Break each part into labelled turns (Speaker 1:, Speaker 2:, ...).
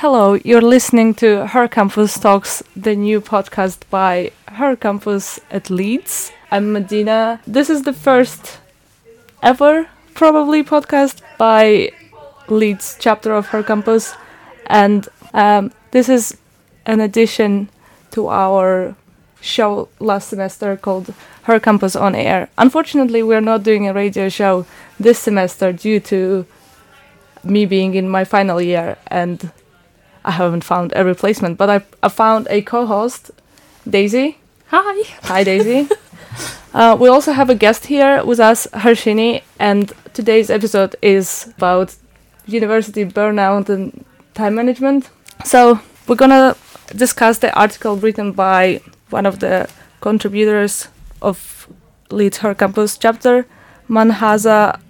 Speaker 1: Hello, you're listening to Her Campus Talks, the new podcast by Her Campus at Leeds. I'm Madina. This is the first ever, probably, podcast by Leeds chapter of Her Campus, and um, this is an addition to our show last semester called Her Campus on Air. Unfortunately, we're not doing a radio show this semester due to me being in my final year and I haven't found a replacement, but I, I found a co-host, Daisy.
Speaker 2: Hi.
Speaker 1: Hi, Daisy. uh, we also have a guest here with us, Harsheni, and today's episode is about university burnout and time management. So we're gonna discuss the article written by one of the contributors of Leeds Her Campus chapter, Manhaaza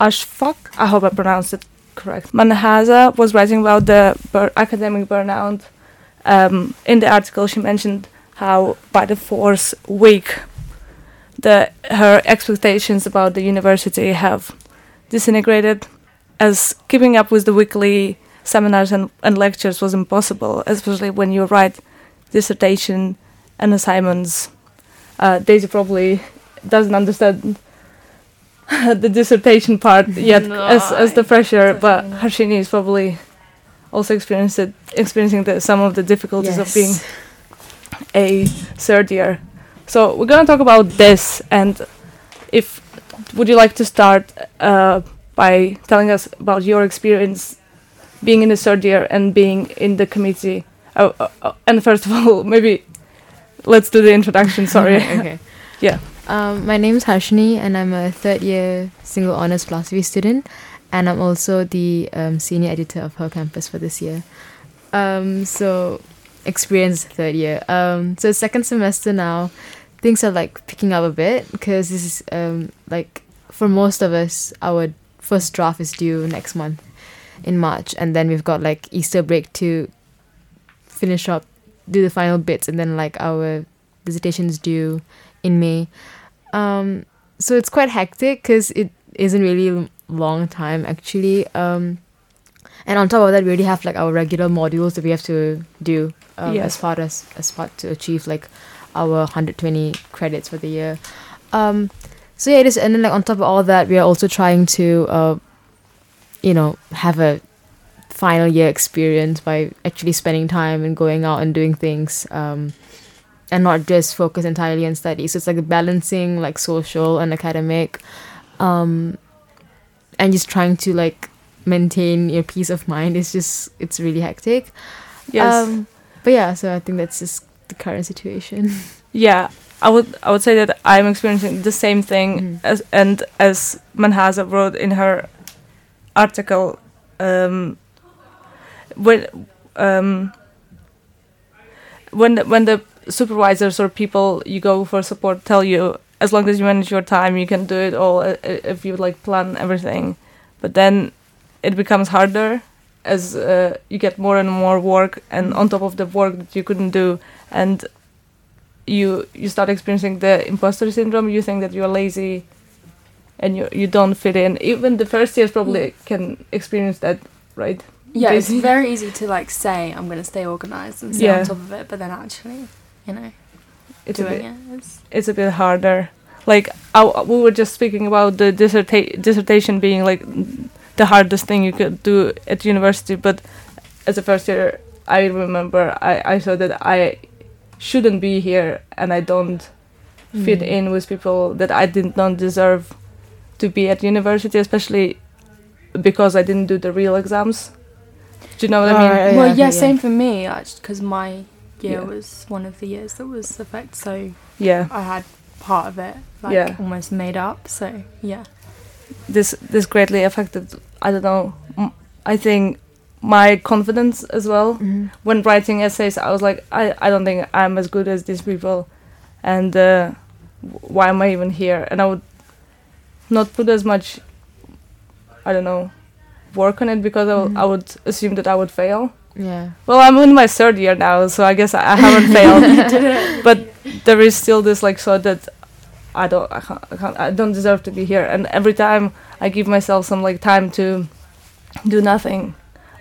Speaker 1: Ashfaq. I hope I pronounced it correct. Manhaaza was writing about the bur- academic burnout. Um, in the article, she mentioned how by the fourth week, the her expectations about the university have disintegrated, as keeping up with the weekly seminars and, and lectures was impossible, especially when you write dissertation and assignments. Uh, Daisy probably doesn't understand the dissertation part yet
Speaker 2: No,
Speaker 1: as as the fresher, but. Harsheni is probably also experienced it, experiencing the, some of the difficulties of being a third year. So we're gonna talk about this, and if would you like to start uh, by telling us about your experience being in the third year and being in the committee? Oh, oh, oh, and first of all, maybe let's do the introduction. Sorry.
Speaker 2: okay.
Speaker 1: Yeah.
Speaker 2: Um, my name is Harsheni, and I'm a third year single honors philosophy student, and I'm also the um, senior editor of Her Campus for this year. Um, so, experience third year. Um, so second semester now, things are like picking up a bit because this is um like for most of us, our first draft is due next month in March, and then we've got like Easter break to finish up, do the final bits, and then like our dissertations due in May. Um, so it's quite hectic because it isn't really long time actually. Um, and on top of that, we already have like our regular modules that we have to do um,
Speaker 1: Yes.
Speaker 2: as part as as part to achieve like our 120 credits for the year. Um, so yeah, it is, and then like on top of all that, we are also trying to, uh, you know, have a final year experience by actually spending time and going out and doing things. Um, and not just focus entirely on studies. So it's like balancing like social and academic, um, and just trying to like maintain your peace of mind. It's just it's really hectic.
Speaker 1: Yes.
Speaker 2: Um, but yeah, so I think that's just the current situation.
Speaker 1: yeah. I would I would say that I'm experiencing the same thing
Speaker 2: Mhm.
Speaker 1: as and as Manhaaza wrote in her article um, when um, when the, when the supervisors or people you go for support tell you as long as you manage your time you can do it all uh, uh, if you like plan everything. But then it becomes harder as uh, you get more and more work and on top of the work that you couldn't do and you you start experiencing the imposter syndrome. You think that you're lazy and you you don't fit in. Even the first years probably can experience that right?
Speaker 3: Yeah, it's very easy to like say I'm going to stay organized and stay
Speaker 1: Yeah.
Speaker 3: on top of it, but then actually, you know,
Speaker 1: it's a
Speaker 3: doing
Speaker 1: bit
Speaker 3: it is
Speaker 1: it's a bit harder like I, we were just speaking about the disserta- dissertation being like the hardest thing you could do at university but as a first year i remember i, I saw that i shouldn't be here and i don't fit
Speaker 2: Mm.
Speaker 1: in with people that i did not deserve to be at university especially because i didn't do the real exams do you know what i mean
Speaker 2: Alright.
Speaker 3: well,
Speaker 2: yeah,
Speaker 3: yeah,
Speaker 2: yeah.
Speaker 3: same for me because my year
Speaker 1: Yeah.
Speaker 3: was one of the years that was affected, so
Speaker 1: yeah
Speaker 3: I had part of it like
Speaker 1: Yeah.
Speaker 3: almost made up. So yeah,
Speaker 1: this this greatly affected i don't know I think my confidence as well
Speaker 2: Mhm.
Speaker 1: when writing essays i was like i, I don't think i'm as good as these people and uh, why am i even here and i would not put as much i don't know work on it because I, w-
Speaker 2: Mhm.
Speaker 1: I would assume that i would fail
Speaker 2: Yeah.
Speaker 1: well i'm in my third year now so i guess i, I haven't failed but there is still this like thought that I don't I can't, I can't I don't deserve to be here and every time I give myself some like time to do nothing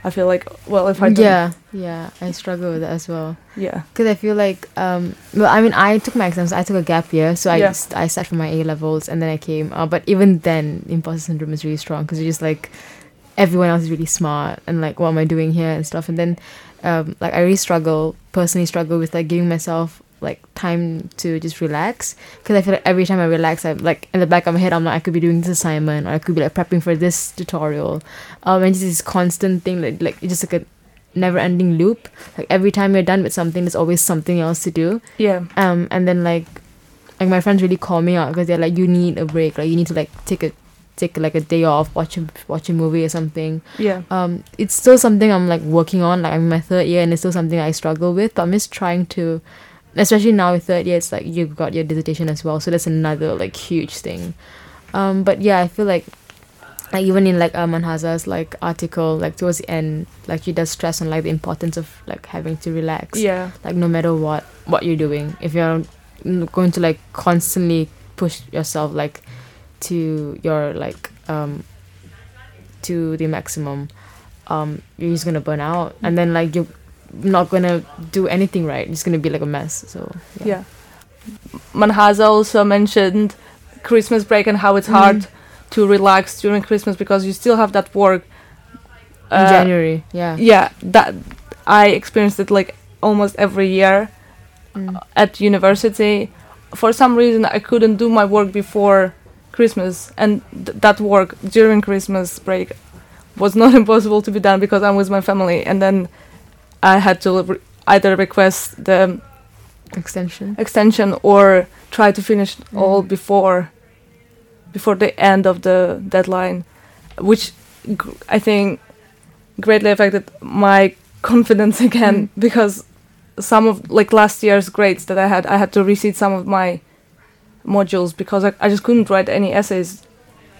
Speaker 1: I feel like well if I don't,
Speaker 2: yeah, yeah, I struggle with that as well.
Speaker 1: yeah
Speaker 2: Because I feel like, um, well, I mean, I took my exams. I took a gap year, so I
Speaker 1: Yeah.
Speaker 2: st- I sat for my A levels, and then I came. Uh, but even then, imposter syndrome is really strong because you're just like, everyone else is really smart, and like, what am I doing here and stuff. And then, um, like, I really struggle personally struggle with like giving myself like time to just relax because I feel like every time I relax, I'm like in the back of my head, I'm like I could be doing this assignment or I could be like prepping for this tutorial, um, and just this constant thing like like it's just like a never ending loop. Like every time you're done with something, there's always something else to do.
Speaker 1: yeah
Speaker 2: Um, and then like, like my friends really call me out because they're like, you need a break. Like you need to like take a take like a day off, watch a watch a movie or something.
Speaker 1: yeah
Speaker 2: Um, it's still something I'm like working on. Like I'm in my third year, and it's still something I struggle with. But I'm just trying to, especially now with third year, it's like you've got your dissertation as well, so that's another like huge thing. Um, but yeah, I feel like like even in like Arman Haza's like article, like towards the end, like she does stress on like the importance of like having to relax.
Speaker 1: yeah
Speaker 2: Like no matter what what you're doing, if you're going to like constantly push yourself like to your like um to the maximum, um you're just gonna burn out, and then like you're not gonna do anything right. It's gonna be like a mess. So
Speaker 1: yeah manhaaza also mentioned christmas break and how it's
Speaker 2: Mm.
Speaker 1: hard to relax during christmas because you still have that work
Speaker 2: In
Speaker 1: Uh,
Speaker 2: January, yeah.
Speaker 1: yeah that i experienced it like almost every year
Speaker 2: Mm.
Speaker 1: at university for some reason i couldn't do my work before christmas and th- that work during christmas break was not impossible to be done because i'm with my family and then i had to re- either request the
Speaker 2: Extension.
Speaker 1: extension or try to finish all
Speaker 2: Mm.
Speaker 1: before before the end of the deadline which gr- i think greatly affected my confidence again
Speaker 2: Mm.
Speaker 1: because some of like last year's grades that i had i had to reseat some of my modules because I, I just couldn't write any essays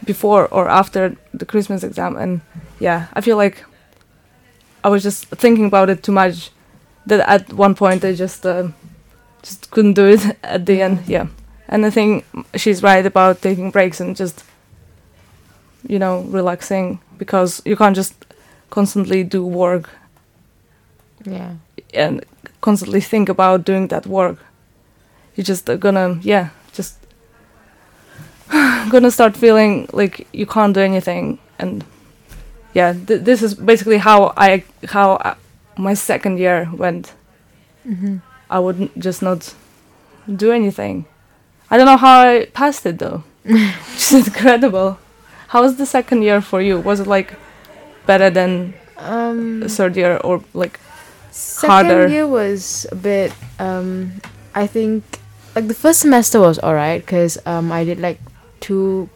Speaker 1: before or after the christmas exam. And yeah i feel like i was just thinking about it too much that at one point i just uh, just couldn't do it at the end. Yeah. And i think she's right about taking breaks and just you know relaxing because you can't just constantly do work
Speaker 2: Yeah.
Speaker 1: and constantly think about doing that work. You're just uh, gonna yeah gonna start feeling like you can't do anything and yeah th- this is basically how i how I, my second year went
Speaker 2: Mm-hmm.
Speaker 1: i would just not do anything i don't know how i passed it though which is incredible how was the second year for you was it like better than
Speaker 2: Um.
Speaker 1: third year or like
Speaker 2: Second
Speaker 1: harder.
Speaker 2: year was a bit. Um, I think like the first semester was alright because um I did like two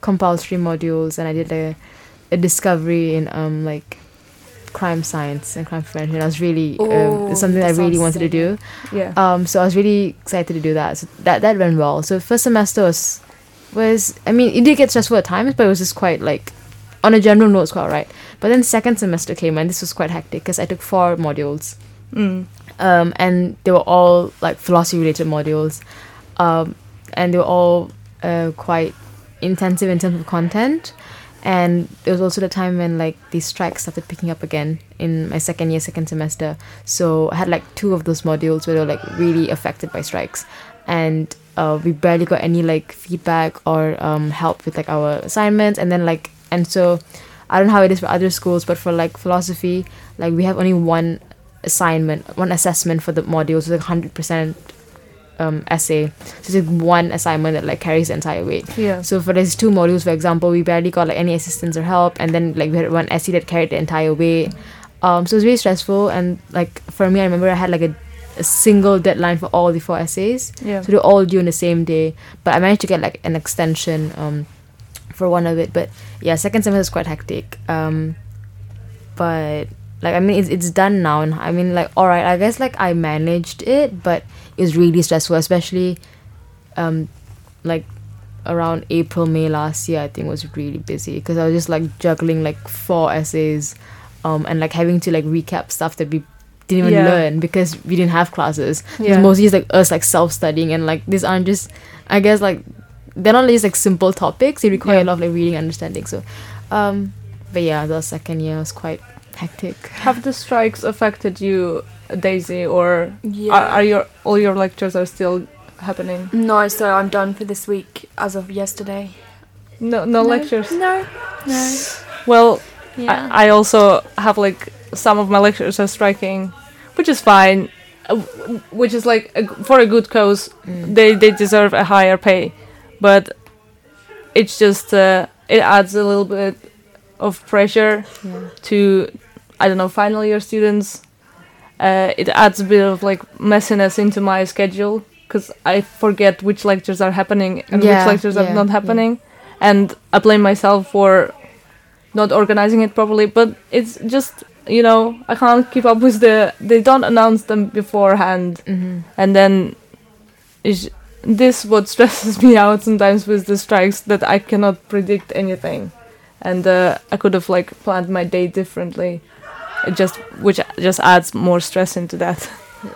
Speaker 2: compulsory modules and I did a a discovery in um like crime science and crime prevention. I was really um,
Speaker 3: Oh,
Speaker 2: something I really wanted to do.
Speaker 1: yeah
Speaker 2: Um, so I was really excited to do that. So that that went well. So first semester was was I mean it did get stressful at times, but it was just quite like on a general note, it's quite alright. But then second semester came and this was quite hectic because I took four modules
Speaker 1: mm.
Speaker 2: um, and they were all like philosophy related modules um, and they were all uh, quite intensive in terms of content. And there was also the time when like these strikes started picking up again in my second year second semester. So i had like two of those modules where they were like really affected by strikes. And uh, we barely got any like feedback or um, help with like our assignments. And then like and so i don't know how it is for other schools but for like philosophy like we have only one assignment, one assessment for the modules, like hundred percent um essay. So it's like one assignment that like carries the entire weight.
Speaker 1: yeah
Speaker 2: So for these two modules, for example, we barely got like any assistance or help, and then like we had one essay that carried the entire weight. Um, so it was really stressful, and like for me, I remember I had like a, a single deadline for all the four essays,
Speaker 1: yeah
Speaker 2: so they're all due on the same day. But I managed to get like an extension um for one of it. But yeah, second semester is quite hectic. Um, but like I mean, it's it's done now, and I mean like all right, I guess like I managed it, but it was really stressful, especially um like around April May last year. I think was really busy because I was just like juggling like four essays, um, and like having to like recap stuff that we didn't even
Speaker 1: Yeah.
Speaker 2: learn because we didn't have classes. It's
Speaker 1: yeah
Speaker 2: mostly just like us like self studying and like these aren't just I guess like they're not just like simple topics. They require
Speaker 1: Yeah.
Speaker 2: a lot of like reading understanding. So um but yeah, the second year was quite hectic.
Speaker 1: Have the strikes affected you, Daisy, or
Speaker 3: Yeah.
Speaker 1: are, are your all your lectures are still happening?
Speaker 3: no, so I'm done for this week as of yesterday.
Speaker 1: No, no, lectures.
Speaker 3: No. No.
Speaker 1: Well,
Speaker 3: Yeah.
Speaker 1: I, I also have like some of my lectures are striking, which is fine. uh, Which is like a g for a good cause.
Speaker 2: Mm.
Speaker 1: They they deserve a higher pay, but it's just uh, it adds a little bit of pressure
Speaker 2: Yeah.
Speaker 1: to I don't know final year students. Uh, it adds a bit of like messiness into my schedule because I forget which lectures are happening and
Speaker 2: Yeah,
Speaker 1: which lectures are
Speaker 2: yeah,
Speaker 1: not
Speaker 2: yeah.
Speaker 1: happening, and I blame myself for not organizing it properly. But it's just you know I can't keep up with the they don't announce them beforehand,
Speaker 2: hmm
Speaker 1: and then is this what stresses me out sometimes with the strikes that I cannot predict anything, and uh, I could have like planned my day differently. It just which just adds more stress into that.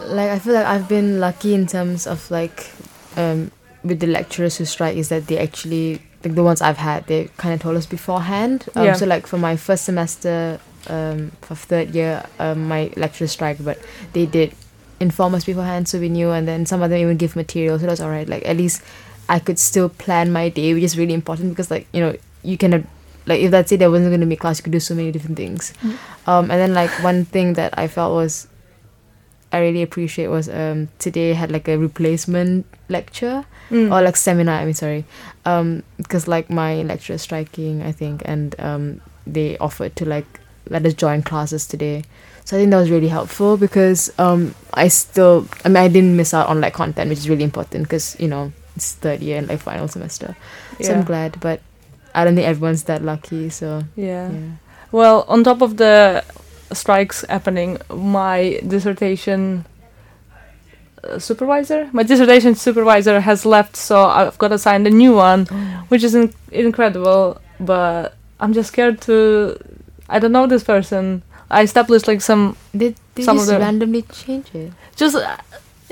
Speaker 2: Like I feel like I've been lucky in terms of like um with the lecturers who strike is that they actually like the ones I've had they kind of told us beforehand. Um,
Speaker 1: Yeah.
Speaker 2: So like for my first semester um for third year um my lecturers strike but they did inform us beforehand so we knew and then some of them even give material so that's alright like at least I could still plan my day which is really important because like you know you can like if let's say there wasn't going to be class. You could do so many different things.
Speaker 3: Mm.
Speaker 2: um and then like one thing that I felt was I really appreciate was um today had like a replacement lecture.
Speaker 1: Mm.
Speaker 2: or like seminar I mean sorry. Um because like my lecturer is striking I think and um they offered to like let us join classes today. So I think that was really helpful because um I still I mean I didn't miss out on like content which is really important because you know it's third year and like final semester. So I'm glad but I don't think everyone's that lucky so
Speaker 1: yeah.
Speaker 2: yeah
Speaker 1: Well, on top of the strikes happening, my dissertation uh, supervisor, my dissertation supervisor has left, so I've got to sign a new one, which is in- incredible. But I'm just scared to. I don't know this person. I established like some
Speaker 2: did they
Speaker 1: Some of
Speaker 2: just randomly change it
Speaker 1: just. Uh,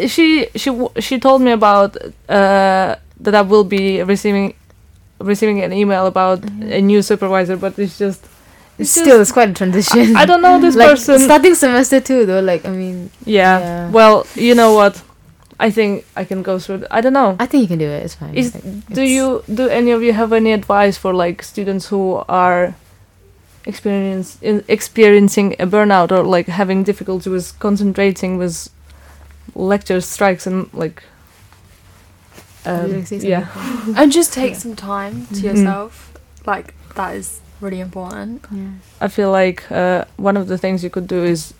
Speaker 1: she she w- she told me about uh, that I will be receiving receiving an email about
Speaker 2: Mhm.
Speaker 1: a new supervisor, but it's just. It's
Speaker 2: still
Speaker 1: just-
Speaker 2: it's quite a transition
Speaker 1: I, I don't know this
Speaker 2: like
Speaker 1: person.
Speaker 2: starting semester too though like I mean
Speaker 1: Yeah.
Speaker 2: Yeah.
Speaker 1: Well, you know what? I think I can go through. th- I don't know.
Speaker 2: I think you can do it. It's fine.
Speaker 1: Is
Speaker 2: Like,
Speaker 1: do you do any of you have any advice for like students who are experience in, experiencing a burnout or like having difficulty with concentrating with lecture strikes and like um,
Speaker 2: like
Speaker 1: yeah?
Speaker 3: And just take
Speaker 2: Yeah.
Speaker 3: some time to
Speaker 2: Mhm.
Speaker 3: yourself. Like that is really important.
Speaker 2: Yeah.
Speaker 1: I feel like uh, one of the things you could do is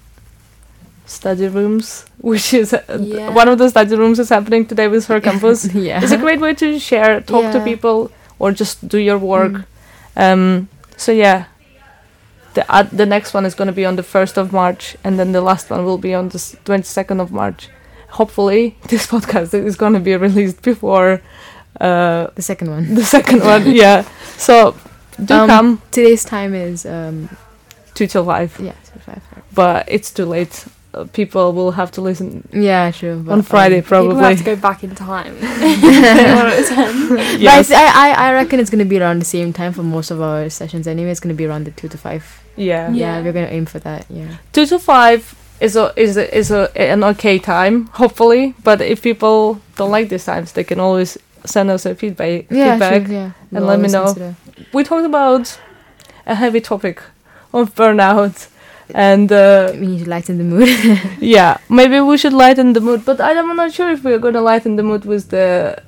Speaker 1: study rooms, which is uh,
Speaker 3: Yeah.
Speaker 1: one of the study rooms is happening today with her campus.
Speaker 2: yeah.
Speaker 1: it's a great way to share, talk to people, or just do your work.
Speaker 2: Mm.
Speaker 1: Um, so yeah, the uh, the next one is going to be on the first of March, and then the last one will be on the twenty second of March. Hopefully, this podcast is going to be released before uh,
Speaker 2: The second one.
Speaker 1: the second one. Yeah, so do
Speaker 2: Um,
Speaker 1: come
Speaker 2: Today's time is um
Speaker 1: two till five,
Speaker 2: yeah so five.
Speaker 1: but it's too late. Uh, people will have to listen
Speaker 2: Yeah, true. but,
Speaker 1: on Friday
Speaker 2: um,
Speaker 3: People
Speaker 1: probably.
Speaker 3: have to go back in time. They want to attend.
Speaker 2: But I,
Speaker 1: yes.
Speaker 2: I I I reckon it's gonna be around the same time for most of our sessions anyway. It's gonna be around the two to five.
Speaker 1: yeah.
Speaker 2: Yeah,
Speaker 3: Yeah.
Speaker 2: we're gonna aim for that. Yeah.
Speaker 1: two to five is a is a, is a, an okay time hopefully but if people don't like these times they can always send us a feedback
Speaker 2: Yeah,
Speaker 1: feedback
Speaker 2: sure, yeah.
Speaker 1: and
Speaker 2: We'll
Speaker 1: let me know. we talked about a heavy topic of burnout and uh,
Speaker 2: We need to lighten the mood.
Speaker 1: yeah maybe we should lighten the mood but i'm not sure if we're going to lighten the mood with the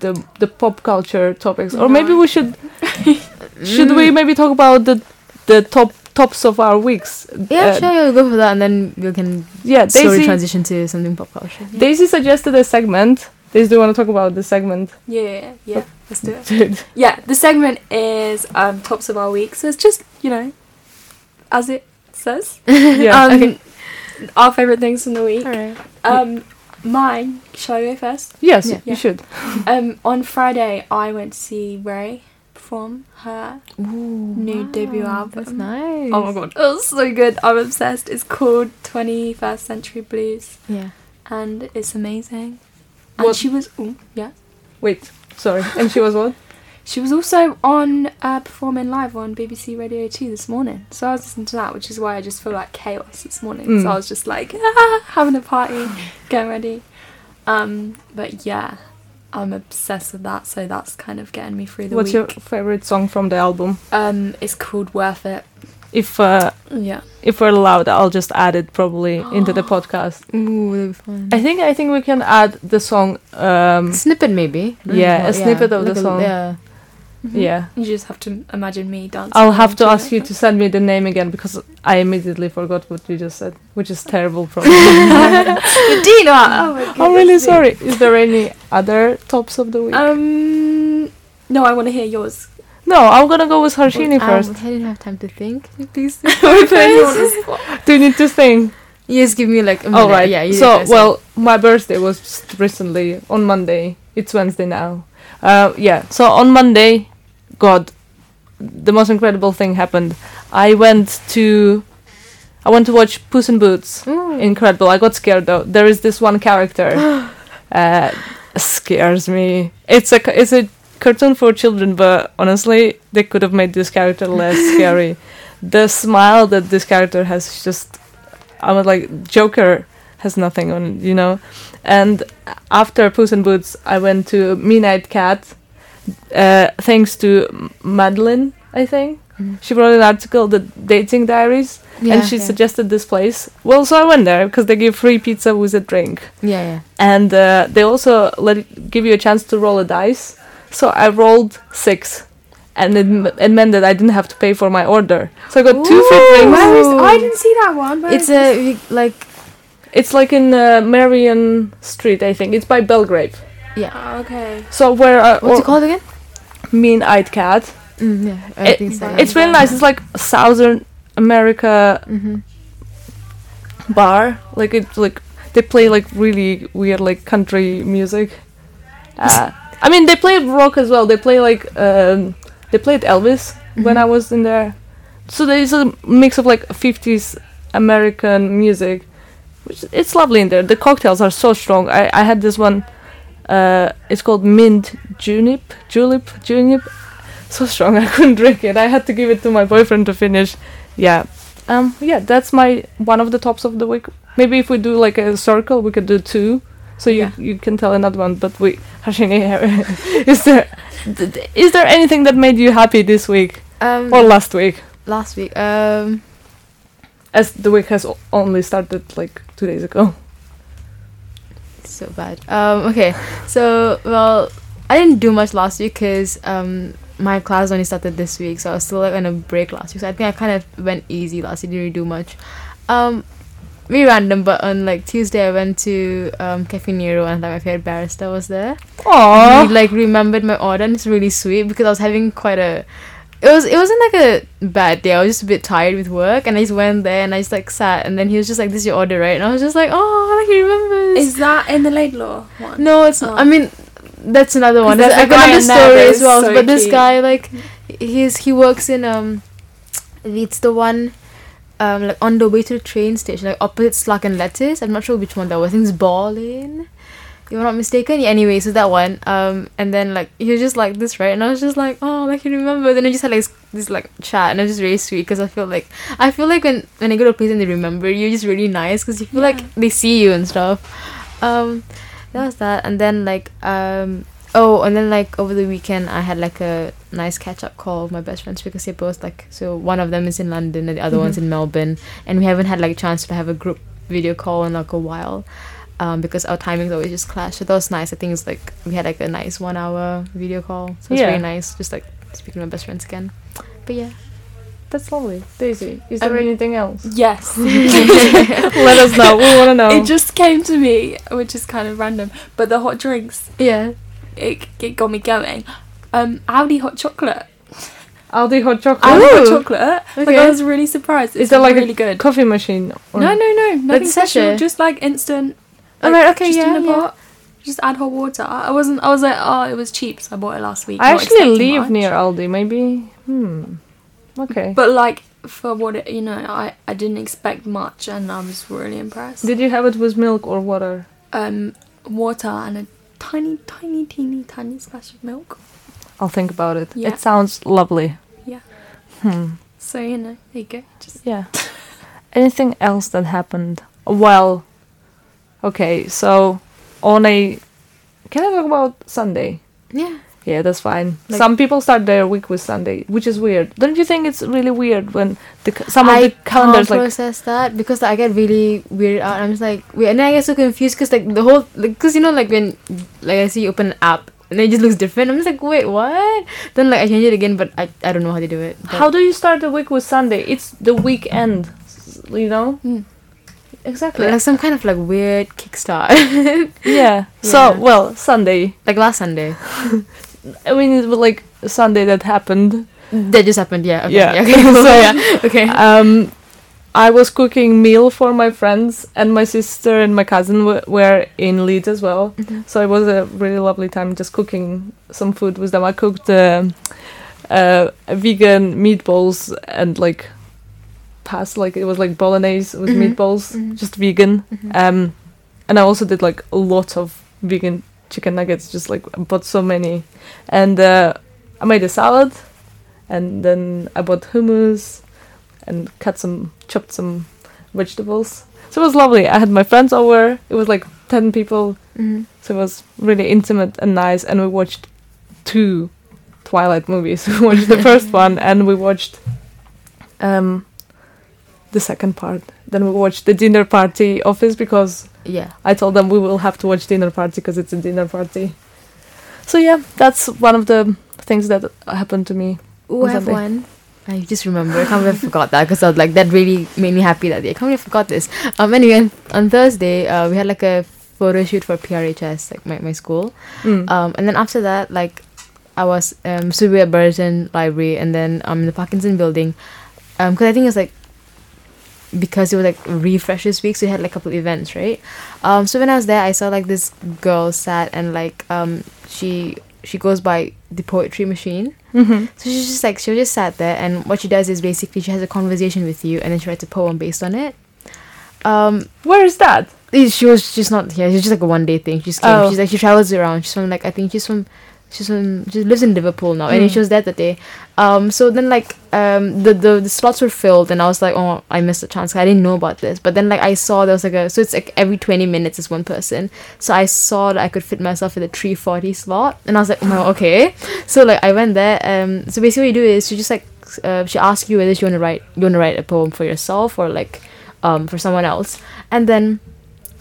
Speaker 1: the the pop culture topics or maybe we should should we maybe talk about the the top tops of our weeks
Speaker 2: Yeah,
Speaker 1: Uh,
Speaker 2: sure. Yeah, we'll go for that, and then we can
Speaker 1: yeah
Speaker 2: slowly transition to something pop culture. Yeah.
Speaker 1: Daisy suggested a segment. Daisy, do you want to talk about the segment?
Speaker 3: Yeah, yeah. Let's do it. Yeah, the segment is um, tops of our week. So it's just you know, as it says,
Speaker 1: yeah.
Speaker 3: um,
Speaker 2: okay.
Speaker 3: our favorite things from the week.
Speaker 2: Alright.
Speaker 3: Um, mine. Shall I go first?
Speaker 1: yes,
Speaker 2: yeah.
Speaker 1: you should.
Speaker 3: Um, on Friday, I went to see RAYE perform her.
Speaker 2: Ooh,
Speaker 3: New debut album.
Speaker 2: That's nice.
Speaker 3: Oh my god, it was so good. I'm obsessed. It's called 21st Century Blues,
Speaker 2: Yeah.
Speaker 3: and it's amazing. And
Speaker 1: What-
Speaker 3: she was, ooh, yeah.
Speaker 1: Wait, sorry. And she was what?
Speaker 3: she was also on uh, performing live on BBC Radio 2 this morning. So I was listening to that, which is why I just feel like chaos this morning.
Speaker 1: Mm.
Speaker 3: So I was just like ah, having a party, getting ready. Um, but yeah, I'm obsessed with that. So that's kind of getting me through the week.
Speaker 1: What's your favorite song from the album?
Speaker 3: Um, it's called Worth It.
Speaker 1: If uh,
Speaker 3: Yeah.
Speaker 1: if we're allowed, I'll just add it probably into the podcast.
Speaker 2: Ooh, that'd be fun.
Speaker 1: I think I think we can add the song. Um,
Speaker 2: snippet maybe.
Speaker 1: Yeah, a snippet of the
Speaker 2: a-
Speaker 1: song.
Speaker 2: yeah.
Speaker 1: Yeah,
Speaker 3: You just have to imagine me dancing.
Speaker 1: I'll have to
Speaker 3: to
Speaker 1: ask you to send me the name again because I immediately forgot what you just said, which is terrible. Probably.
Speaker 3: Do you know? Oh my
Speaker 1: I'm really sorry. Is there any other tops of the week?
Speaker 3: Um, no, I want to hear yours.
Speaker 1: no, I'm gonna go with Harsheni
Speaker 2: Um,
Speaker 1: first.
Speaker 2: I didn't have time to think. Please.
Speaker 3: We're putting you on the spot.
Speaker 1: Do you need to
Speaker 2: think? Yes, give me like a minute.
Speaker 1: All right.
Speaker 2: Yeah. You
Speaker 1: so, well, my birthday was just recently on Monday. It's Wednesday now. Uh, yeah. So on Monday, God, the most incredible thing happened. I went to, I went to watch Puss in Boots.
Speaker 2: Ooh.
Speaker 1: Incredible. I got scared though. There is this one character, uh, scares me. It's a it's a cartoon for children, but honestly, they could have made this character less scary. The smile that this character has is just, I was like, Joker has nothing on, it, you know. And after Puss in Boots, I went to Midnight Cat, uh, thanks to Madeline, I think.
Speaker 2: Mhm.
Speaker 1: She wrote an article, the Dating Diaries,
Speaker 2: yeah,
Speaker 1: and she
Speaker 2: yeah.
Speaker 1: suggested this place. Well, so I went there because they give free pizza with a drink,
Speaker 2: Yeah, yeah.
Speaker 1: and uh, they also let give you a chance to roll a dice. So I rolled six, and it, m- it meant that I didn't have to pay for my order. So I got two free drinks.
Speaker 3: Is? I didn't see that one.
Speaker 2: It's a like
Speaker 1: It's like in uh, Merrion Street, I think. It's by Belgrave.
Speaker 2: yeah.
Speaker 3: Oh, okay.
Speaker 1: So where uh,
Speaker 2: What's it called again?
Speaker 1: Mean Eyed Cat.
Speaker 2: Mm, yeah, I
Speaker 1: It-
Speaker 2: think so.
Speaker 3: it's
Speaker 1: really nice. It's like Southern America
Speaker 2: Mm-hmm.
Speaker 1: bar. Like it's like they play like really weird like country music. Uh, I mean they play rock as well. They play like um, they played Elvis when
Speaker 2: Mhm.
Speaker 1: I was in there. So there's a mix of like 50s American music, which it's lovely in there. The cocktails are so strong. I I had this one. Uh, it's called mint junip, julep, junip. So strong I couldn't drink it. I had to give it to my boyfriend to finish. Yeah, um, yeah, that's my one of the tops of the week. Maybe if we do like a circle, we could do two, so you
Speaker 3: Yeah.
Speaker 1: you can tell another one. But we, Harsheni, is there th- th- is there anything that made you happy this week
Speaker 2: Um,
Speaker 1: or last week?
Speaker 2: last week. Um,
Speaker 1: As the week has only started like two days ago.
Speaker 2: so bad. Um, okay, so well, I didn't do much last week because um my class only started this week, so I was still like on a break last week. So I think I kind of went easy last week. Didn't really do much. Um, very random, but on like Tuesday I went to um Caffè Nero and like my favorite barista was there.
Speaker 1: Aww.
Speaker 2: He like remembered my order and it's really sweet because I was having quite a it was it wasn't like a bad day. I was just a bit tired with work and I just went there and I just like sat and then he was just like, This is your order, right? And I was just like, Oh like he remembers.
Speaker 3: Is that in the Laidlaw one?
Speaker 2: no, it's
Speaker 3: Oh.
Speaker 2: I mean that's another one. There's
Speaker 3: there's
Speaker 2: another story as well.
Speaker 3: so
Speaker 2: but this
Speaker 3: cute.
Speaker 2: guy like he's he works in um it's the one um like on the way to the train station, like opposite Slug and Lettuce. I'm not sure which one that was. I think it's Boar Lane. If I'm not mistaken. Yeah, anyway, so that one. Um and then like he was just like this, right? And I was just like, oh, like you remember. Then I just had like this, like chat, and it was just really sweet because I feel like I feel like when when I go to a place and they remember you, just really nice because you feel like they see you and stuff. Um, that was that, and then like um oh, and then like over the weekend I had like a nice catch up call with my best friends because they're both like so one of them is in London and the other one's
Speaker 1: Mhm.
Speaker 2: in Melbourne, and we haven't had like a chance to have a group video call in like a while. Um, because our timings always just clash. So that was nice. I think it's like we had like a nice one hour video call. So it's
Speaker 1: Yeah.
Speaker 2: really nice. Just like speaking to my best friends again. But yeah.
Speaker 1: That's lovely. Daisy, is there
Speaker 3: Um,
Speaker 1: anything else?
Speaker 3: Yes.
Speaker 1: Let us know. We want to know.
Speaker 3: It just came to me, which is kind of random, but the hot drinks,
Speaker 2: Yeah.
Speaker 3: it, it got me going. Um, Aldi hot chocolate.
Speaker 1: Aldi hot chocolate.
Speaker 3: Aldi hot
Speaker 2: Ooh.
Speaker 3: chocolate. Like I was really surprised. It's
Speaker 1: Is there like
Speaker 3: really
Speaker 1: a
Speaker 3: good.
Speaker 1: coffee machine? or-
Speaker 3: No, no, no, nothing special.
Speaker 2: sachet?
Speaker 3: Just like instant.
Speaker 2: Oh,
Speaker 3: like,
Speaker 2: right, okay,
Speaker 3: just
Speaker 2: yeah,
Speaker 3: in a
Speaker 2: yeah.
Speaker 3: Just add hot water. I wasn't. I was like, oh, it was cheap, so I bought it last week.
Speaker 1: I
Speaker 3: not
Speaker 1: actually live
Speaker 3: much.
Speaker 1: near Aldi. Maybe. Hmm. Okay.
Speaker 3: But like for what it, you know, I I didn't expect much, and I was really impressed.
Speaker 1: Did you have it with milk or water?
Speaker 3: um, water and a tiny, tiny, teeny, tiny splash of milk.
Speaker 1: I'll think about it.
Speaker 3: Yeah.
Speaker 1: It sounds lovely.
Speaker 3: Yeah.
Speaker 1: Hmm.
Speaker 3: So you know, there you go. Just
Speaker 1: Yeah. Anything else that happened? Well, okay. So on a, can I talk about Sunday?
Speaker 2: Yeah.
Speaker 1: Yeah, that's fine.
Speaker 2: Like-
Speaker 1: some people start their week with Sunday, which is weird. Don't you think it's really weird when the some of
Speaker 2: I
Speaker 1: the calendars
Speaker 2: can't
Speaker 1: like
Speaker 2: process that because I get really weirded out. I'm just like, wait, and then I get so confused because like the whole, because you know, like when like I see you open an app and it just looks different. I'm just like, wait, what? Then like I change it again, but I, I don't know how to do it. But
Speaker 1: how do you start the week with Sunday? It's the weekend, you know.
Speaker 3: Mm.
Speaker 1: Exactly.
Speaker 2: like some kind of like weird kickstart,
Speaker 1: yeah. So well, Sunday.
Speaker 2: like last Sunday.
Speaker 1: I mean, it was like Sunday that happened.
Speaker 2: That just happened. Yeah. Okay,
Speaker 1: Yeah.
Speaker 2: Okay. so yeah. Okay.
Speaker 1: um, I was cooking meal for my friends, and my sister and my cousin w- were in Leeds as well.
Speaker 2: Mhm.
Speaker 1: So it was a really lovely time just cooking some food with them. I cooked um uh, vegan meatballs and like like it was like bolognese with
Speaker 2: Mhm.
Speaker 1: meatballs,
Speaker 2: Mhm.
Speaker 1: just vegan.
Speaker 2: Mhm.
Speaker 1: Um, and I also did like a lot of vegan chicken nuggets, just like I bought so many. And uh, I made a salad, and then I bought hummus, and cut some, chopped some vegetables. So it was lovely. I had my friends over. It was like ten people,
Speaker 2: Mhm.
Speaker 1: so it was really intimate and nice. And we watched two Twilight movies. we watched the first one, and we watched um, the second part. Then we watched the dinner party office because
Speaker 2: Yeah.
Speaker 1: I told them we will have to watch dinner party because it's a dinner party. So yeah, that's one of the things that happened to me.
Speaker 2: Ooh, I have
Speaker 1: Sunday.
Speaker 2: one. I just remember. I can't believe I forgot that because I was like, that really made me happy that day. I can't believe I forgot this. Um, anyway, on, Thursday, uh, we had like a photo shoot for PRHS, like my, my school.
Speaker 1: Mm.
Speaker 2: Um, and then after that, like, I was um, so we were at Brotherton Library and then um, in the Parkinson building. Um, because I think it was like, because it was like refresh this week, so we had like a couple events, right? Um, so when I was there, I saw like this girl sat and like, um, she she goes by the poetry machine.
Speaker 1: hmm
Speaker 2: So she's just like she just sat there, and what she does is basically she has a conversation with you, and then she writes a poem based on it. Um,
Speaker 1: Where is that?
Speaker 2: she was just not here. It's just like a one day thing. She's came.
Speaker 1: Oh.
Speaker 2: She's like she travels around. She's from like I think she's from she's from she lives in Liverpool now, and
Speaker 1: Mm.
Speaker 2: she was there that day. Um, so then like um the, the the slots were filled, and I was like, oh, I missed a chance. I didn't know about this, but then like I saw there was like a so it's like every twenty minutes is one person. So I saw that I could fit myself in the three forty slot, and I was like, oh, okay. So like I went there. Um, so basically what you do is she just like uh, she asks you whether you want to write you want to write a poem for yourself or like um for someone else, and then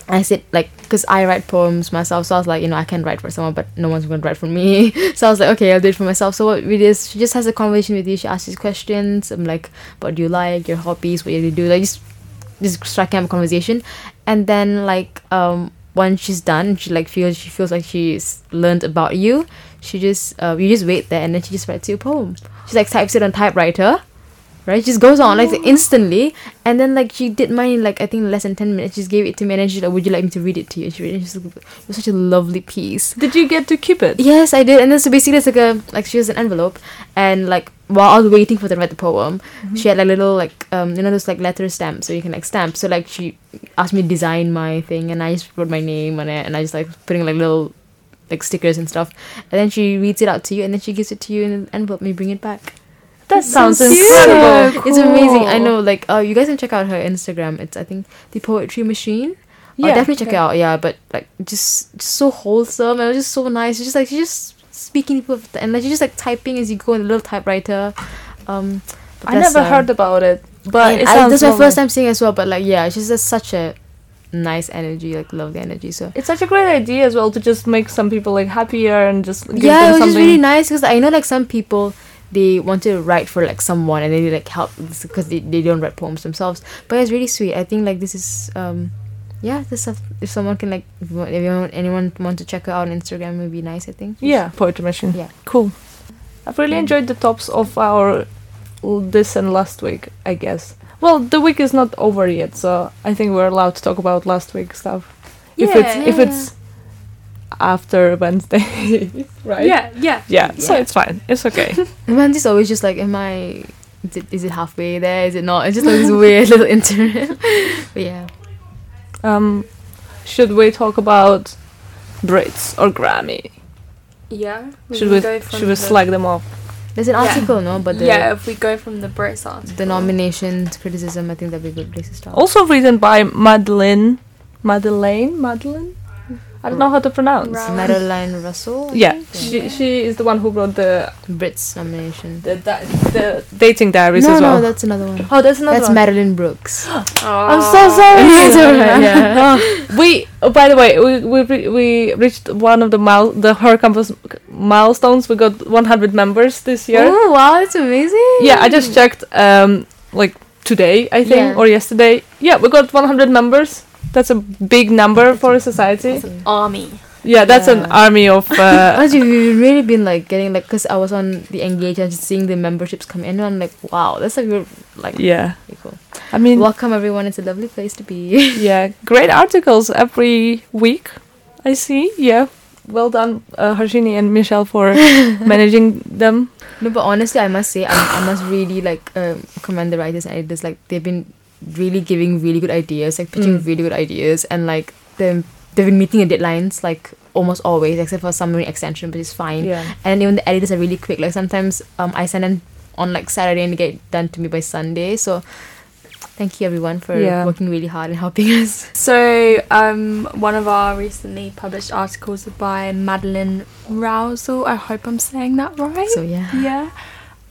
Speaker 2: I said like because I write poems myself, so I was like, you know, I can write for someone, but no one's gonna write for me. so I was like, okay, I'll do it for myself. So what we is she just has a conversation with you. She asks you questions. I'm like, what do you like? Your hobbies? What do you do? Like just just striking up a conversation, and then like um once she's done, she like feels she feels like she's learned about you. She just uh, you just wait there, and then she just writes you a poem. She like types it on typewriter right? She just goes on like instantly, and then like she did mine in like I think less than ten minutes. She just gave it to me, and then she's like, "Would you like me to read it to you?" She read it. She's like, "It was such a lovely piece."
Speaker 1: Did you get to keep it?
Speaker 2: Yes, I did, and then so basically it's like a like she has an envelope, and like while I was waiting for her to write the poem, she had like little like um you know those like letter stamps so you can like stamp. So like she asked me to design my thing, and I just wrote my name on it, and I just like putting like little like stickers and stuff, and then she reads it out to you, and then she gives it to you in an envelope, and you bring it back.
Speaker 1: That sounds
Speaker 3: so
Speaker 1: incredible.
Speaker 2: It's amazing. I know, like, oh, you guys can check out her Instagram. It's I think the Poetry Machine. Yeah,
Speaker 1: Yeah,
Speaker 2: definitely check
Speaker 1: okay.
Speaker 2: it out. Yeah, but like, just, just so wholesome. and just so nice. It's just like she's just speaking to people, with the- and like she's just like typing as you go in a little typewriter. Um,
Speaker 1: I never
Speaker 2: uh,
Speaker 1: heard about it, but it
Speaker 2: I-
Speaker 1: sounds
Speaker 2: that's my first time seeing it as well. But like, yeah, she's just such a nice energy, like lovely energy. So
Speaker 1: It's such a great idea as well to just make some people like happier and just give
Speaker 2: yeah, it was just
Speaker 1: something.
Speaker 2: really nice because I know like some people they want to write for like someone and they need like help because they, they don't write poems themselves. But it's really sweet. I think like this is um yeah this stuff if someone can like if, you want, if you want, anyone want to check her out on Instagram it would be nice. I think
Speaker 1: Yeah, poetry machine.
Speaker 2: Yeah.
Speaker 1: cool. I've really
Speaker 2: Mm.
Speaker 1: enjoyed the tops of our this and last week. I guess. Well, the week is not over yet, so I think we're allowed to talk about last week stuff. If it's
Speaker 3: Yeah.
Speaker 1: if it's after Wednesday, right?
Speaker 3: Yeah, yeah.
Speaker 1: Yeah, so
Speaker 3: Yeah.
Speaker 1: it's fine. It's okay.
Speaker 2: And Wendy's always just like am I is it, is it halfway there? Is it not? It's just like this weird little interim. but yeah.
Speaker 1: um, should we talk about Brits or Grammy?
Speaker 3: Yeah.
Speaker 1: Should we should we
Speaker 3: the-
Speaker 1: slag them off?
Speaker 2: There's an
Speaker 3: Yeah.
Speaker 2: article, no? But the,
Speaker 3: yeah, if we go from the Brits article.
Speaker 2: the nominations, criticism, I think that'd be a good place to start.
Speaker 1: Also written by Madeline, Madeleine, Madeline. I don't know how to pronounce.
Speaker 3: Ra-
Speaker 2: Madeleine Rousell. I
Speaker 1: Yeah,
Speaker 2: think?
Speaker 1: she she is the one who wrote the
Speaker 2: Brits nomination.
Speaker 1: the, di- the dating diaries
Speaker 2: no,
Speaker 1: as well.
Speaker 2: no, that's another one.
Speaker 1: oh, that's another one.
Speaker 2: That's
Speaker 1: one.
Speaker 2: Madeline Brooks.
Speaker 1: I'm so sorry.
Speaker 2: It's alright, yeah.
Speaker 1: Oh, we. Oh, by the way, we we we reached one of the mile the her campus milestones. We got 100 members this year.
Speaker 2: Oh wow, it's amazing.
Speaker 1: Yeah, I just checked. Um, like today, I think,
Speaker 2: Yeah.
Speaker 1: or yesterday. Yeah, we got 100 members. That's a big number for a society.
Speaker 3: It's an army.
Speaker 1: Yeah, that's an army of. Uh,
Speaker 2: Honestly, we've really been like getting like, cause I was on the Engage and just seeing the memberships come in, and I'm like, wow, that's like real- like
Speaker 1: yeah,
Speaker 2: pretty cool.
Speaker 1: I mean,
Speaker 2: Welcome everyone. It's a lovely place to be.
Speaker 1: yeah, great articles every week. I see. Yeah, well done, uh, Harsheni and Michelle for managing them.
Speaker 2: no, but honestly, I must say, I, I must really like um, commend the writers and editors. Like they've been really giving really good ideas, like pitching
Speaker 1: Mm.
Speaker 2: really good ideas, and like them they've been meeting the deadlines like almost always, except for summary extension, but it's fine.
Speaker 1: Yeah.
Speaker 2: and even the editors are really quick. Like sometimes um, I send them on like Saturday and they get done to me by Sunday. So thank you everyone for
Speaker 1: Yeah.
Speaker 2: working really hard and helping us.
Speaker 3: So, um, one of our recently published articles by Madeleine Rousell. I hope I'm saying that right.
Speaker 2: So yeah.
Speaker 3: yeah.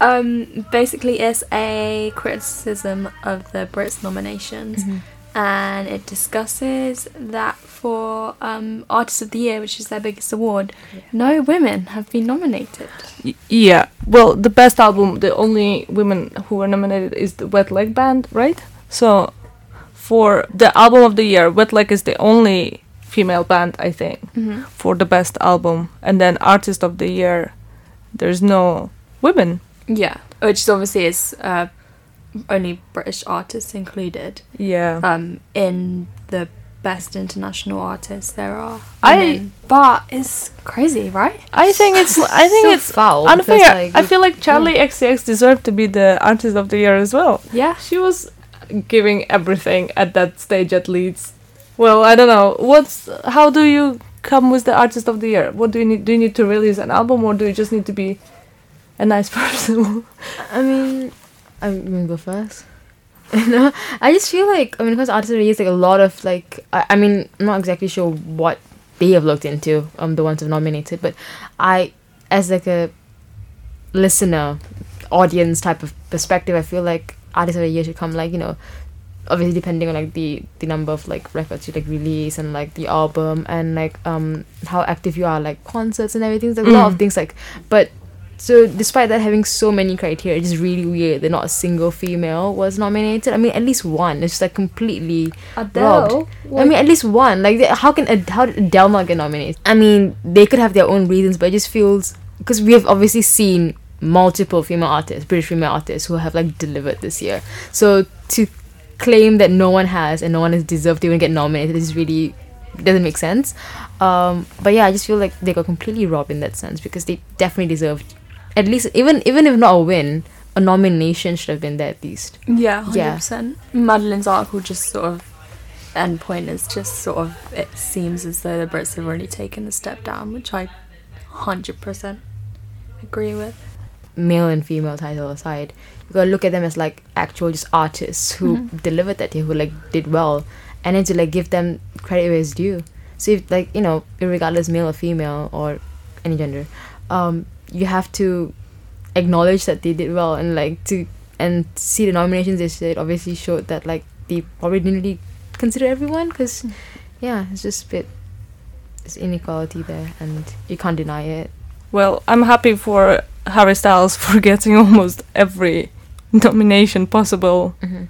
Speaker 3: Um, basically, it's a criticism of the Brits nominations,
Speaker 2: Mhm.
Speaker 3: and it discusses that for um, Artist of the Year, which is their biggest award, no women have been nominated.
Speaker 1: Y- yeah. Well, the best album, the only women who were nominated is the Wet Leg Band, right? So, for the album of the year, Wet Leg is the only female band, I think,
Speaker 3: Mm-hmm.
Speaker 1: for the best album. And then Artist of the Year, there's no women.
Speaker 3: Yeah, which obviously is uh, only British artists included.
Speaker 1: Yeah.
Speaker 3: um, in the best international artists there are.
Speaker 1: I-
Speaker 3: but it's crazy, right?
Speaker 1: I think it's. I think
Speaker 2: so
Speaker 1: it's
Speaker 2: foul.
Speaker 1: unfair.
Speaker 2: because, like,
Speaker 1: I feel like Charli XCX deserved to be the Artist of the Year as well.
Speaker 3: Yeah.
Speaker 1: She was giving everything at that stage at Leeds. Well, I don't know. What's how do you come with the artist of the year? What do you need? Do you need to release an album, or do you just need to be a nice person?
Speaker 2: I mean, I'm gonna go first. no, I just feel like I mean, because artists used like a lot of like I, I mean, I'm not exactly sure what they have looked into. Um, the ones who've nominated, but I, as like a listener, audience type of perspective, I feel like artists of the year should come like you know, obviously depending on like the the number of like records you like release and like the album and like um how active you are like concerts and everything. There's a lot of
Speaker 1: Mm.
Speaker 2: things like, but so despite that having so many criteria, it's just really weird that not a single female was nominated. I mean, at least one. It's just like completely.
Speaker 1: Adele.
Speaker 2: I mean, at least one. Like, they- how can Ad- how did Adele not get nominated? I mean, they could have their own reasons, but it just feels because we have obviously seen multiple female artists, British female artists, who have like delivered this year. So to claim that no one has and no one has deserved to even get nominated is really doesn't make sense. Um, but yeah, I just feel like they got completely robbed in that sense because they definitely deserved at least even even if not a win, a nomination should have been there at least.
Speaker 3: Yeah, hundred
Speaker 2: Yeah.
Speaker 3: percent. Madeleine's article just sort of end point is just sort of it seems as though the Brits have already taken a step down, which I hundred percent agree with.
Speaker 2: Male and female title aside, you gotta look at them as like actual just artists who
Speaker 3: Mhm.
Speaker 2: delivered that year, who like did well, and then to like give them credit where it's due. So if like you know, regardless male or female or any gender, um, you have to acknowledge that they did well and like to and see the nominations they said obviously showed that like they probably didn't really consider everyone because yeah, it's just a bit there's inequality there and you can't deny it.
Speaker 1: Well, I'm happy for Harry Styles for getting almost every nomination possible.
Speaker 2: Mm-hmm.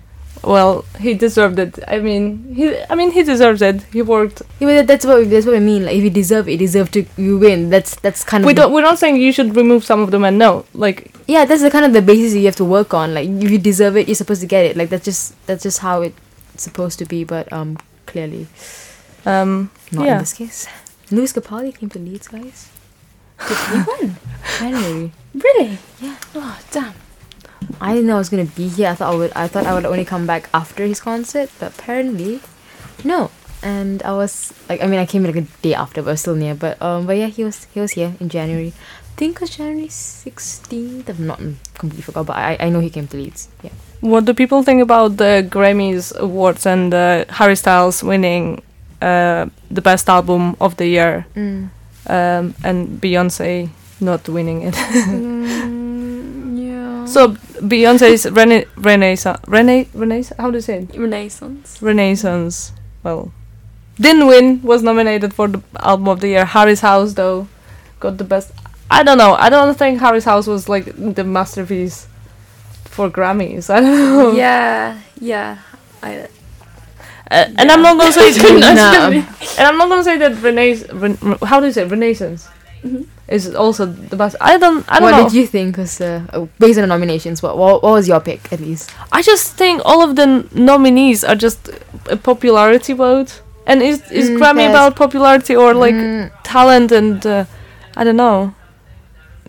Speaker 1: Well, he deserved it. I mean, he. I mean, he deserves it. He worked.
Speaker 2: Yeah, but that's what that's what I mean. Like if you deserve it, you deserve to you win. That's that's kind of
Speaker 1: we don't, we're not saying you should remove some of them and no. Like,
Speaker 2: yeah. That's the kind of the basis you have to work on. Like if you deserve it, you're supposed to get it. Like that's just that's just how it's supposed to be. But um, clearly
Speaker 1: um,
Speaker 2: not
Speaker 1: Yeah.
Speaker 2: in this case. Lewis Capaldi came to Leeds, guys.
Speaker 3: Did we win?
Speaker 2: January.
Speaker 3: Really?
Speaker 2: Yeah.
Speaker 3: Oh damn.
Speaker 2: I didn't know I was gonna be here. I thought I would. I thought I would only come back after his concert, but apparently, no. and I was like, I mean, I came like a day after, but I was still near. But um, but yeah, he was he was here in January. I think it was January sixteenth. I'm not completely forgot, but I I know he came to Leeds. Yeah.
Speaker 1: What do people think about the Grammys awards and uh, Harry Styles winning uh, the best album of the year
Speaker 2: Mm.
Speaker 1: um, and Beyonce not winning it?
Speaker 3: Mm.
Speaker 1: so Beyonce's rena- Renaissance, Rena- Renaissance, how do you say it?
Speaker 3: Renaissance.
Speaker 1: Renaissance. Well, didn't win. Was nominated for the album of the year. Harry's House though got the best. I don't know. I don't think Harry's House was like the masterpiece for Grammys. I don't know.
Speaker 3: Yeah, yeah. I
Speaker 1: Uh, and I'm not gonna say
Speaker 2: No.
Speaker 1: and I'm not gonna say that Renaissance. Ren- how do you say Renaissance
Speaker 3: Mhm.
Speaker 1: is also the best. I don't. I don't
Speaker 2: what
Speaker 1: know.
Speaker 2: did you think? Cause uh, based on the nominations, what, what what was your pick at least?
Speaker 1: I just think all of the n- nominees are just a popularity vote. And is is
Speaker 2: Mm,
Speaker 1: Grammy
Speaker 2: yes.
Speaker 1: about popularity or like
Speaker 2: Mm,
Speaker 1: talent and uh, I don't know,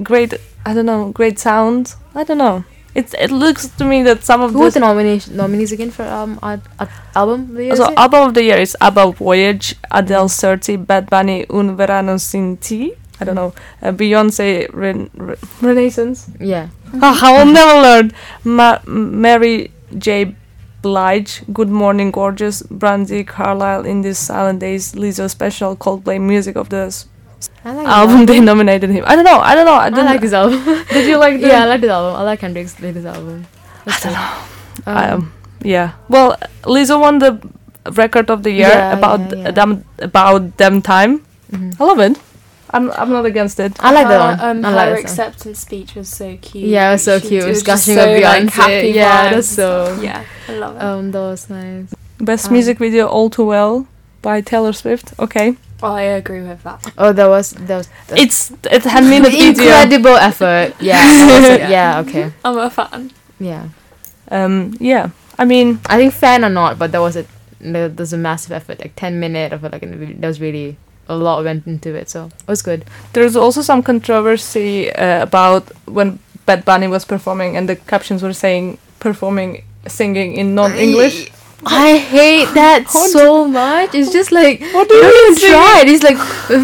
Speaker 1: great I don't know great sound. I don't know. It it looks to me that some of
Speaker 2: who was
Speaker 1: the
Speaker 2: nomination nominees again for um art, art album? of the year,
Speaker 1: so album of the year is ABBA Voyage, Adele 30, Bad Bunny, Un Verano Sin Ti. I don't know. Uh, Beyonce Ren- Re- Renaissance.
Speaker 2: yeah.
Speaker 1: Ah, I will never learn. Ma- Mary J. Blige, Good Morning Gorgeous, Brandi Carlile in these silent days, Lizzo special, Coldplay music of the s-
Speaker 2: like
Speaker 1: album. They nominated him. I don't know. I don't know. I, didn't,
Speaker 2: I like his album.
Speaker 1: Did you like? The,
Speaker 2: yeah, I like this album. I like Kendrick's latest album. That's
Speaker 1: I don't
Speaker 2: good.
Speaker 1: know. Um, yeah. Well, Lizzo won the record of the year
Speaker 2: Yeah,
Speaker 1: about
Speaker 2: yeah, yeah.
Speaker 1: them about them time.
Speaker 2: mhm.
Speaker 1: I love it. I'm I'm not against it.
Speaker 2: I like that
Speaker 3: Her,
Speaker 2: one.
Speaker 3: Um,
Speaker 2: I
Speaker 3: her
Speaker 2: like that song.
Speaker 3: acceptance speech was so cute.
Speaker 2: Yeah, it was so
Speaker 3: She-
Speaker 2: cute. It was
Speaker 3: just
Speaker 2: gushing
Speaker 3: so,
Speaker 2: of
Speaker 3: like, happy
Speaker 2: Yeah, that's so-
Speaker 3: Yeah, I love it.
Speaker 2: Um, that was nice.
Speaker 1: Best
Speaker 2: Um,
Speaker 1: music video, All Too Well, by Taylor Swift. Okay,
Speaker 3: oh, I agree with that.
Speaker 2: Oh, that was that was. That
Speaker 1: it's it had minute an
Speaker 2: incredible effort. Yeah, that.
Speaker 3: Yeah.
Speaker 2: yeah. Okay.
Speaker 3: I'm a fan.
Speaker 2: Yeah.
Speaker 1: Um, yeah. I mean,
Speaker 2: I think fan or not, but there was a there, there's a massive effort, like ten minute of it, like that was really a lot went into it, so it was good.
Speaker 1: There's also some controversy uh, about when Bad Bunny was performing, and the captions were saying performing singing in non-English.
Speaker 2: I hate that so much. It's just like
Speaker 1: What do
Speaker 2: you
Speaker 1: you
Speaker 2: don't even try. It's like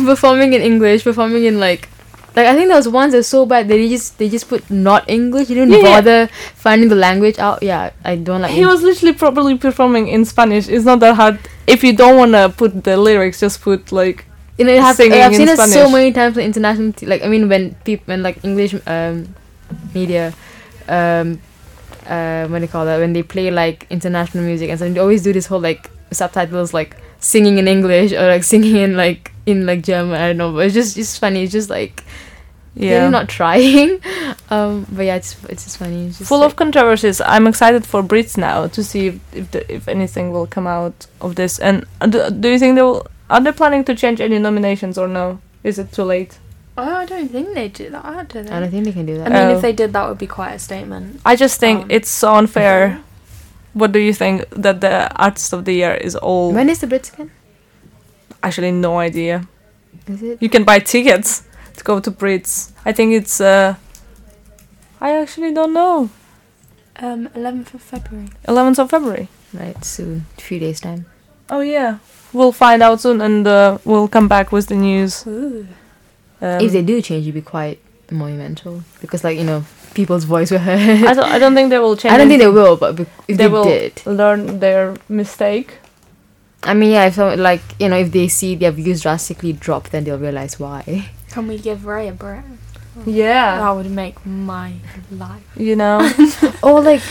Speaker 2: performing in English, performing in like. Like I think there was once that's so bad they just they just put not English. You didn't
Speaker 1: Yeah, yeah.
Speaker 2: bother finding the language out. Yeah, I don't like.
Speaker 1: He was literally probably performing in Spanish. It's not that hard. If you don't wanna put the lyrics, just put like
Speaker 2: you know, it have, I've seen it so many times in international. T- like I mean, when people when like English um media um uh what do you call that when they play like international music and so they always do this whole like subtitles like singing in English or like singing in like in like German. I don't know, but it's just it's funny. It's just like
Speaker 1: yeah.
Speaker 2: they're not trying. um, but yeah, it's it's just funny. It's just
Speaker 1: Full
Speaker 2: like,
Speaker 1: of controversies. I'm excited for Brits now to see if if, the, if anything will come out of this. And do, do you think they will? Are they planning to change any nominations or no? Is it too late?
Speaker 3: Oh, I don't think they do that, do they?
Speaker 2: I don't think they can do that.
Speaker 3: I mean,
Speaker 1: Oh.
Speaker 3: if they did, that would be quite a statement.
Speaker 1: I just think
Speaker 3: Um,
Speaker 1: it's so unfair. What do you think that the artist of the year is all?
Speaker 2: when is the Brits again?
Speaker 1: Actually, no idea.
Speaker 2: Is it?
Speaker 1: You can buy tickets to go to Brits. I think it's. uh I actually don't know.
Speaker 3: Um, 11th of February.
Speaker 1: 11th of February.
Speaker 2: Right, soon. A few days time.
Speaker 1: Oh yeah, we'll find out soon, and uh, we'll come back with the news. Um,
Speaker 2: if they do change, it'd be quite monumental because, like you know, people's voice were heard.
Speaker 1: I don't. I don't think they will change.
Speaker 2: I don't think they will, but if
Speaker 1: They
Speaker 2: they,
Speaker 1: will
Speaker 2: did,
Speaker 1: learn their mistake.
Speaker 2: I mean, yeah, if some, like you know, if they see their views drastically drop, then they'll realize why.
Speaker 3: Can we give RAYE a break?
Speaker 1: Yeah,
Speaker 3: That would make my life.
Speaker 1: you know.
Speaker 2: or like,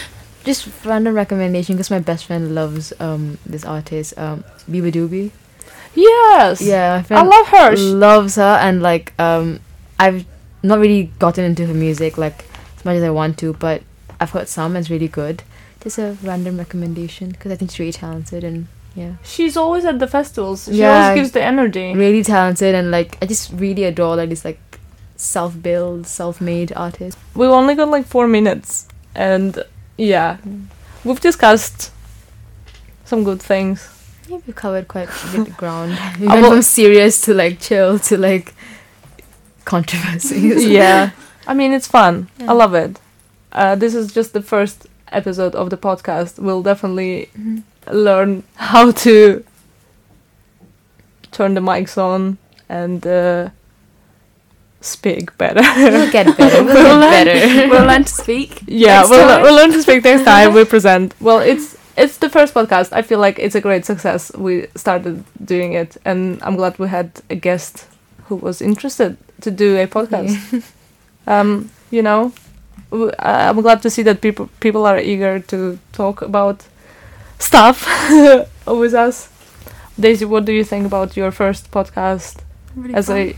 Speaker 2: just random recommendation because my best friend loves um this artist um beabadoobee.
Speaker 1: yes.
Speaker 2: Yeah, my
Speaker 1: I love her.
Speaker 2: Loves her and like um I've not really gotten into her music like as much as I want to, but I've heard some and it's really good. Just a random recommendation because I think she's really talented and yeah.
Speaker 1: She's always at the festivals. She
Speaker 2: Yeah.
Speaker 1: always gives the energy.
Speaker 2: really talented and like I just really adore like this like self-built, self-made artist.
Speaker 1: We've only got like four minutes, and yeah, we've discussed some good things.
Speaker 2: Yeah, we covered quite a bit of ground. We
Speaker 1: I
Speaker 2: went from serious to like chill to like controversies.
Speaker 1: yeah, I mean it's fun.
Speaker 2: Yeah.
Speaker 1: I love it. Uh, this is just the first episode of the podcast. We'll definitely
Speaker 2: Mhm.
Speaker 1: learn how to turn the mics on and uh, speak better.
Speaker 2: We'll get better. We'll,
Speaker 3: We'll
Speaker 2: get
Speaker 3: learn.
Speaker 2: better.
Speaker 3: we'll learn to speak.
Speaker 1: yeah,
Speaker 3: next
Speaker 1: we'll,
Speaker 3: time.
Speaker 1: we'll learn to speak next time. We present. Well, it's it's the first podcast. I feel like it's a great success. We started doing it, and I'm glad we had a guest who was interested to do a podcast. um, you know, I'm glad to see that people people are eager to talk about stuff with us. Daisy, what do you think about your first podcast
Speaker 3: Really
Speaker 1: as
Speaker 3: fun.
Speaker 1: a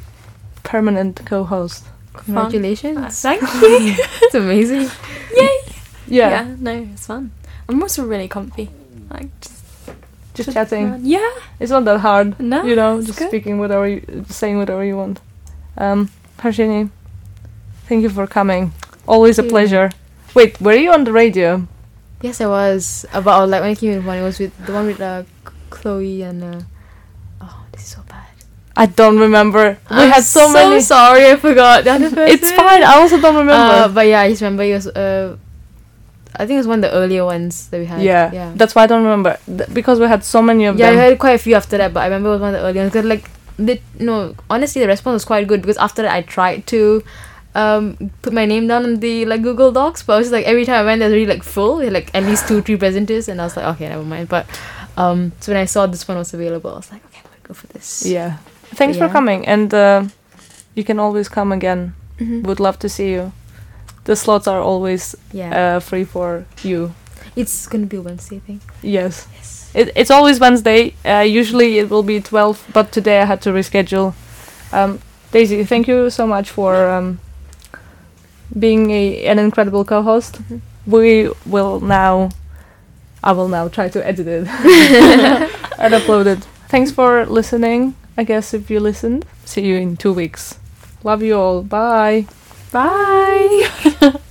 Speaker 1: permanent co-host?
Speaker 3: Uh,
Speaker 2: Congratulations.
Speaker 3: thank you.
Speaker 2: it's amazing.
Speaker 3: Yay.
Speaker 1: Yeah,
Speaker 3: Yeah. No, it's fun. I'm also really comfy. Like just,
Speaker 1: just chatting.
Speaker 3: around. Yeah.
Speaker 1: It's not that hard.
Speaker 3: No.
Speaker 1: you know, just
Speaker 3: good.
Speaker 1: speaking whatever, you, saying whatever you want. Um, Harsheni, thank you for coming. Always a
Speaker 2: Thank you.
Speaker 1: pleasure. Wait, were you on the radio?
Speaker 2: Yes, I was. About like when I came in one, it was with the one with uh, Chloe and. Uh, oh, this is so bad.
Speaker 1: I don't remember. We
Speaker 2: I'm
Speaker 1: had so, many.
Speaker 2: sorry, I forgot the other person.
Speaker 1: It's fine. I also don't remember.
Speaker 2: Uh, but yeah, I just remember it was. Uh, I think it was one of the earlier ones that we had.
Speaker 1: yeah,
Speaker 2: yeah.
Speaker 1: that's why I don't remember Th- because we had so many of
Speaker 2: Yeah,
Speaker 1: them.
Speaker 2: Yeah, I had quite a few after that, but I remember it was one of the earlier ones. Cause like, the, no, honestly, the response was quite good because after that, I tried to um put my name down on the like Google Docs, but I was just, like every time I went, there was really like full, had, like at least two, three presenters, and I was like, okay, never mind. But um, so when I saw this one was available, I was like, okay, I'm gonna go for this.
Speaker 1: yeah. Thanks for coming, and uh, you can always come again.
Speaker 2: Mhm.
Speaker 1: Would love to see you. The slots are always
Speaker 2: yeah.
Speaker 1: uh, free for you.
Speaker 2: it's gonna be Wednesday, I think.
Speaker 1: Yes.
Speaker 2: Yes.
Speaker 1: It, it's always Wednesday. Uh, usually it will be 12, but today I had to reschedule. Um, Daisy, thank you so much for um, being a, an incredible co host.
Speaker 2: Mhm.
Speaker 1: We will now, I will now try to edit it and upload it. Thanks for listening. I guess if you listened, see you in two weeks. Love you all. Bye.
Speaker 3: Bye.